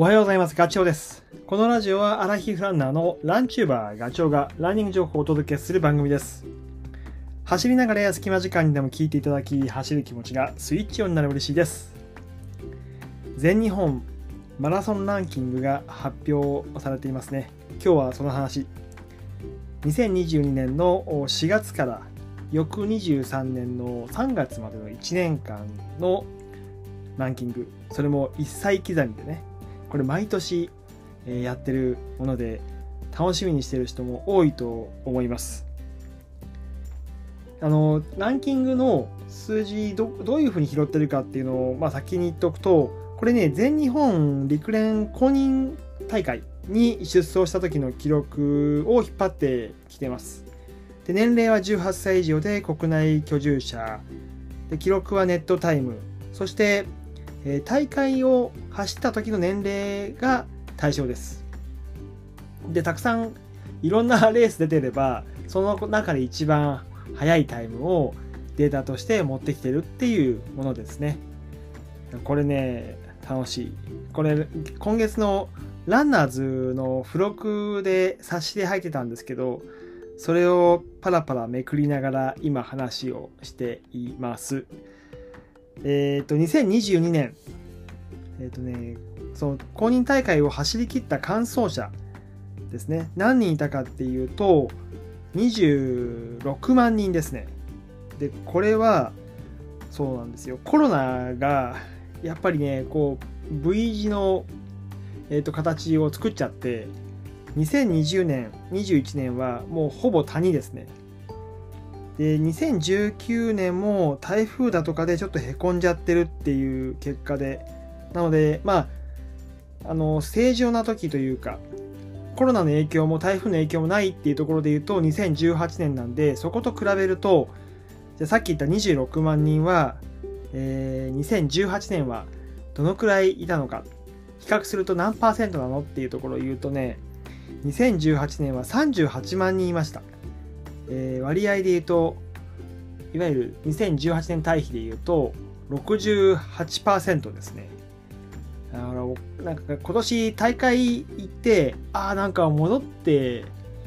おはようございます。ガチョウです。このラジオはアラヒフランナーのランチューバーガチョウがランニング情報をお届けする番組です。走りながらや隙間時間にでも聞いていただき、走る気持ちがスイッチオンになる嬉しいです。全日本マラソンランキングが発表されていますね。今日はその話。2022年の4月から翌23年の3月までの1年間のランキング、それも1歳刻みでね、これ毎年やってるもので楽しみにしてる人も多いと思います。あのランキングの数字どどういうふうに拾ってるかっていうのを、まあ、先に言っておくとこれね全日本陸連公認大会に出走した時の記録を引っ張ってきてます。で年齢は18歳以上で国内居住者で記録はネットタイムそしてえ大会を走った時の年齢が対象です。で、たくさんいろんな レース出てれば、その中で一番速いタイムをデータとして持ってきてるっていうものですね。これね、楽しい。これ、今月のランナーズの付録で冊子で入ってたんですけど、それをパラパラめくりながら今話をしています。えっ、ー、と、2022年、えっ、ー、とね、その公認大会を走り切った完走者ですね。何人いたかっていうと、26万人ですね。で、これは、そうなんですよ。コロナが、やっぱりね、こう、V 字の、えーと、形を作っちゃって、2020年、21年はもうほぼ谷ですね。で2019年も台風だとかでちょっとへこんじゃってるっていう結果でなのでまああの正常な時というかコロナの影響も台風の影響もないっていうところで言うと2018年なんでそこと比べるとじゃさっき言った26万人は、えー、2018年はどのくらいいたのか比較すると何パーセントなのっていうところを言うとね2018年は38万人いました。えー、割合で言うと、いわゆる2018年対比で言うと、68%ですね。だからなんか今年大会行って、ああ、なんか戻って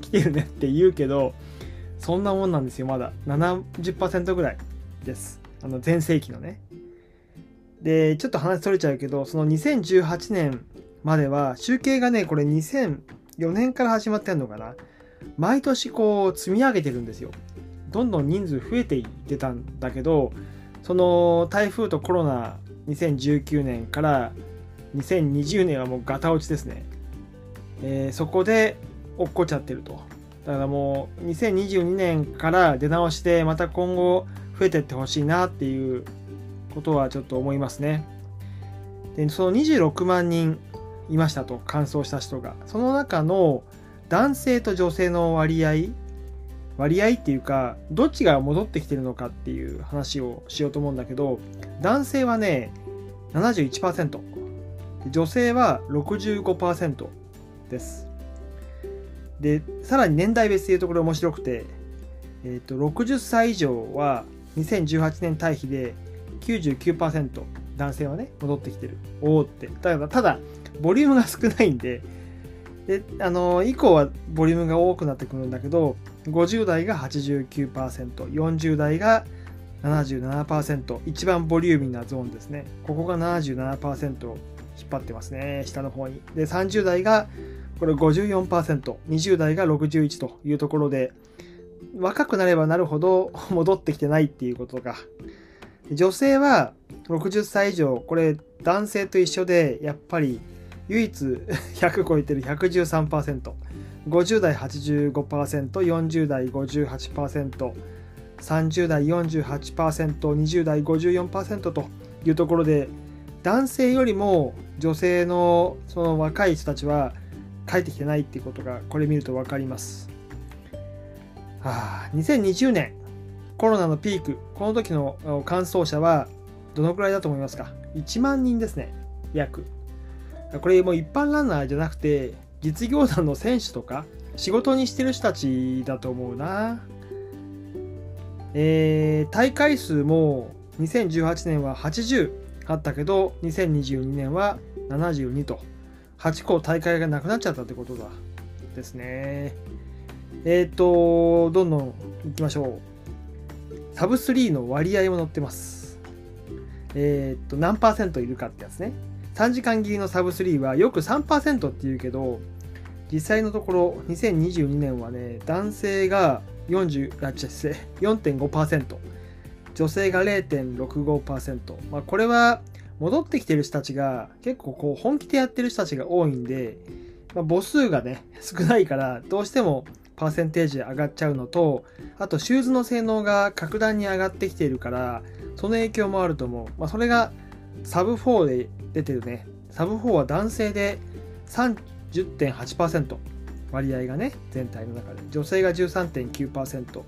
きてるねって言うけど、そんなもんなんですよ、まだ。70%ぐらいです。あの、前世紀のね。で、ちょっと話取れちゃうけど、その2018年までは、集計がね、これ2004年から始まってんのかな。毎年こう積み上げてるんですよ。どんどん人数増えていってたんだけど、その台風とコロナ2019年から2020年はもうガタ落ちですね。えー、そこで落っこちゃってると。だからもう2022年から出直してまた今後増えてってほしいなっていうことはちょっと思いますね。で、その26万人いましたと、完走した人が。その中の男性と女性の割合割合っていうかどっちが戻ってきてるのかっていう話をしようと思うんだけど男性はね71%女性は65%です。でさらに年代別でいうところ面白くて、えー、と60歳以上は2018年対比で99%男性はね戻ってきてる。おおって。ただただボリュームが少ないんでで、あの、以降はボリュームが多くなってくるんだけど、50代が89%、40代が77%、一番ボリューミーなゾーンですね。ここが77%引っ張ってますね、下の方に。で、30代がこれ54%、20代が61というところで、若くなればなるほど 戻ってきてないっていうことが。女性は60歳以上、これ男性と一緒で、やっぱり唯一 100超えてる113%、50代85%、40代58%、30代48%、20代54%というところで、男性よりも女性のその若い人たちは帰ってきてないっていうことがこれ見ると分かります。はあ、2020年コロナのピーク、この時の完走者はどのくらいだと思いますか ?1 万人ですね、約。これもう一般ランナーじゃなくて実業団の選手とか仕事にしてる人たちだと思うな。えー、大会数も2018年は80あったけど2022年は72と。8個大会がなくなっちゃったってことだですね。えっ、ー、とどんどんいきましょう。サブ3の割合も載ってます。えっ、ー、と何パーセントいるかってやつね。3時間切りのサブ3はよく3%って言うけど実際のところ2022年はね男性が40あ違う4.5%女性が0.65%、まあ、これは戻ってきてる人たちが結構こう本気でやってる人たちが多いんで、まあ、母数がね少ないからどうしてもパーセンテージ上がっちゃうのとあとシューズの性能が格段に上がってきているからその影響もあると思う、まあ、それがサブ4で出てるね。サブ4は男性で30.8%割合がね全体の中で。女性が13.9%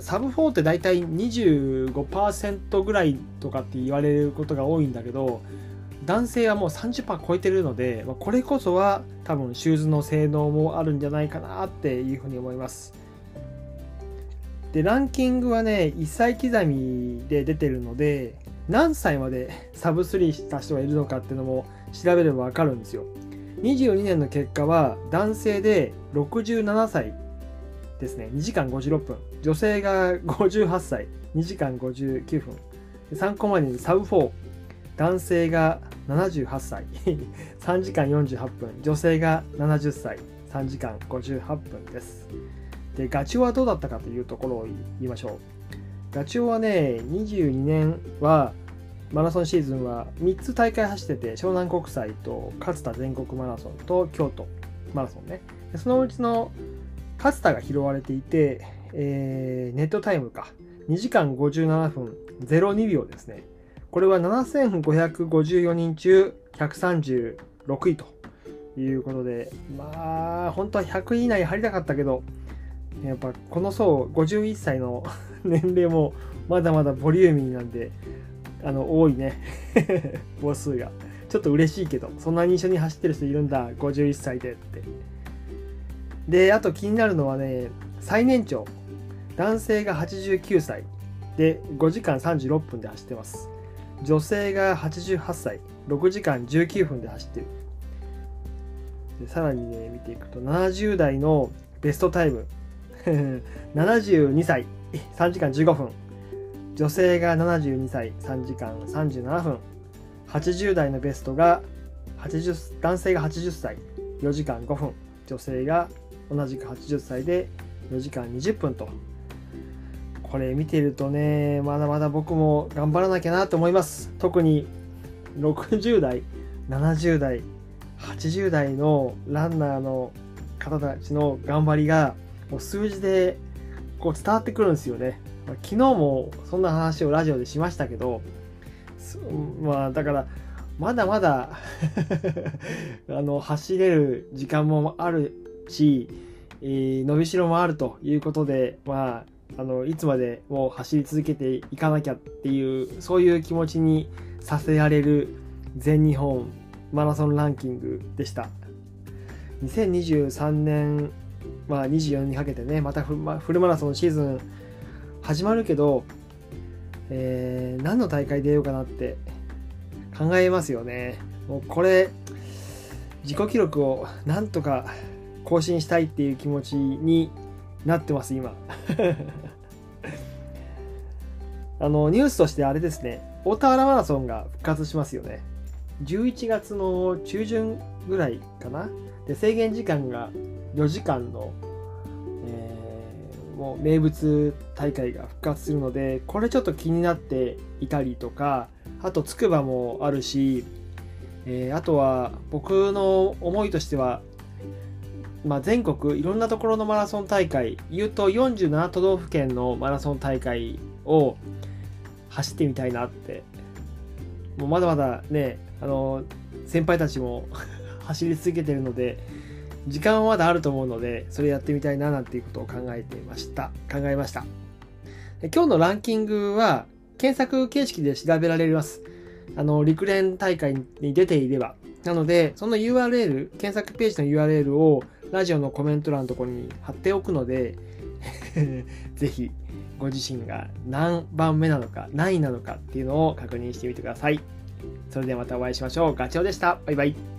サブ4って大体25%ぐらいとかって言われることが多いんだけど男性はもう30%超えてるのでこれこそは多分シューズの性能もあるんじゃないかなっていうふうに思います。でランキングはね1歳刻みで出てるので何歳までサブ3した人がいるのかっていうのも調べれば分かるんですよ。22年の結果は男性で67歳ですね。2時間56分。女性が58歳。2時間59分。参考までにサブ4男性が78歳。3時間48分。女性が70歳。3時間58分です。でガチはどうだったかというところを言いましょう。ガチョウはね22年はマラソンシーズンは3つ大会走ってて湘南国際と勝田全国マラソンと京都マラソンね。そのうちの勝田が拾われていて、えー、ネットタイムか。2時間57分02秒ですね。これは7554人中136位ということでまあ本当は100位以内入りたかったけどやっぱこの層51歳の 年齢もまだまだボリューミーなんであの多いね。母数が。ちょっと嬉しいけどそんなに一緒に走ってる人いるんだ51歳でって。であと気になるのはね最年長。男性が89歳。で5時間36分で走ってます。女性が88歳。6時間19分で走ってる。でさらにね見ていくと70代のベストタイム。72歳。3時間15分。女性が72歳3時間37分。80代のベストが80男性が80歳4時間5分。女性が同じく80歳で4時間20分と。これ見てるとねまだまだ僕も頑張らなきゃなと思います。特に60代70代80代のランナーの方たちの頑張りがもう数字でこう伝わってくるんですよね。昨日もそんな話をラジオでしましたけどまあだからまだまだ あの走れる時間もあるし、えー、伸びしろもあるということでまああのいつまでも走り続けていかなきゃっていうそういう気持ちにさせられる全日本マラソンランキングでした。2023年、まあ、24にかけてねまたフルマラソンシーズン始まるけど、えー、何の大会出ようかなって考えますよね。もうこれ、自己記録をなんとか更新したいっていう気持ちになってます、今。あの、ニュースとしてあれですね、大田原マラソンが復活しますよね。11月の中旬ぐらいかな。で、制限時間が4時間のえもう名物大会が復活するのでこれちょっと気になっていたりとかあとつくばもあるし、えー、あとは僕の思いとしては、まあ、全国いろんなところのマラソン大会言うと47都道府県のマラソン大会を走ってみたいなってもうまだまだねあの先輩たちも 走り続けてるので時間はまだあると思うので、それやってみたいななんていうことを考えていました。考えました。今日のランキングは検索形式で調べられます。あの、陸連大会に出ていれば。なので、その URL、検索ページの URL をラジオのコメント欄のところに貼っておくので、ぜひご自身が何番目なのか、何位なのかっていうのを確認してみてください。それではまたお会いしましょう。ガチョウでした。バイバイ。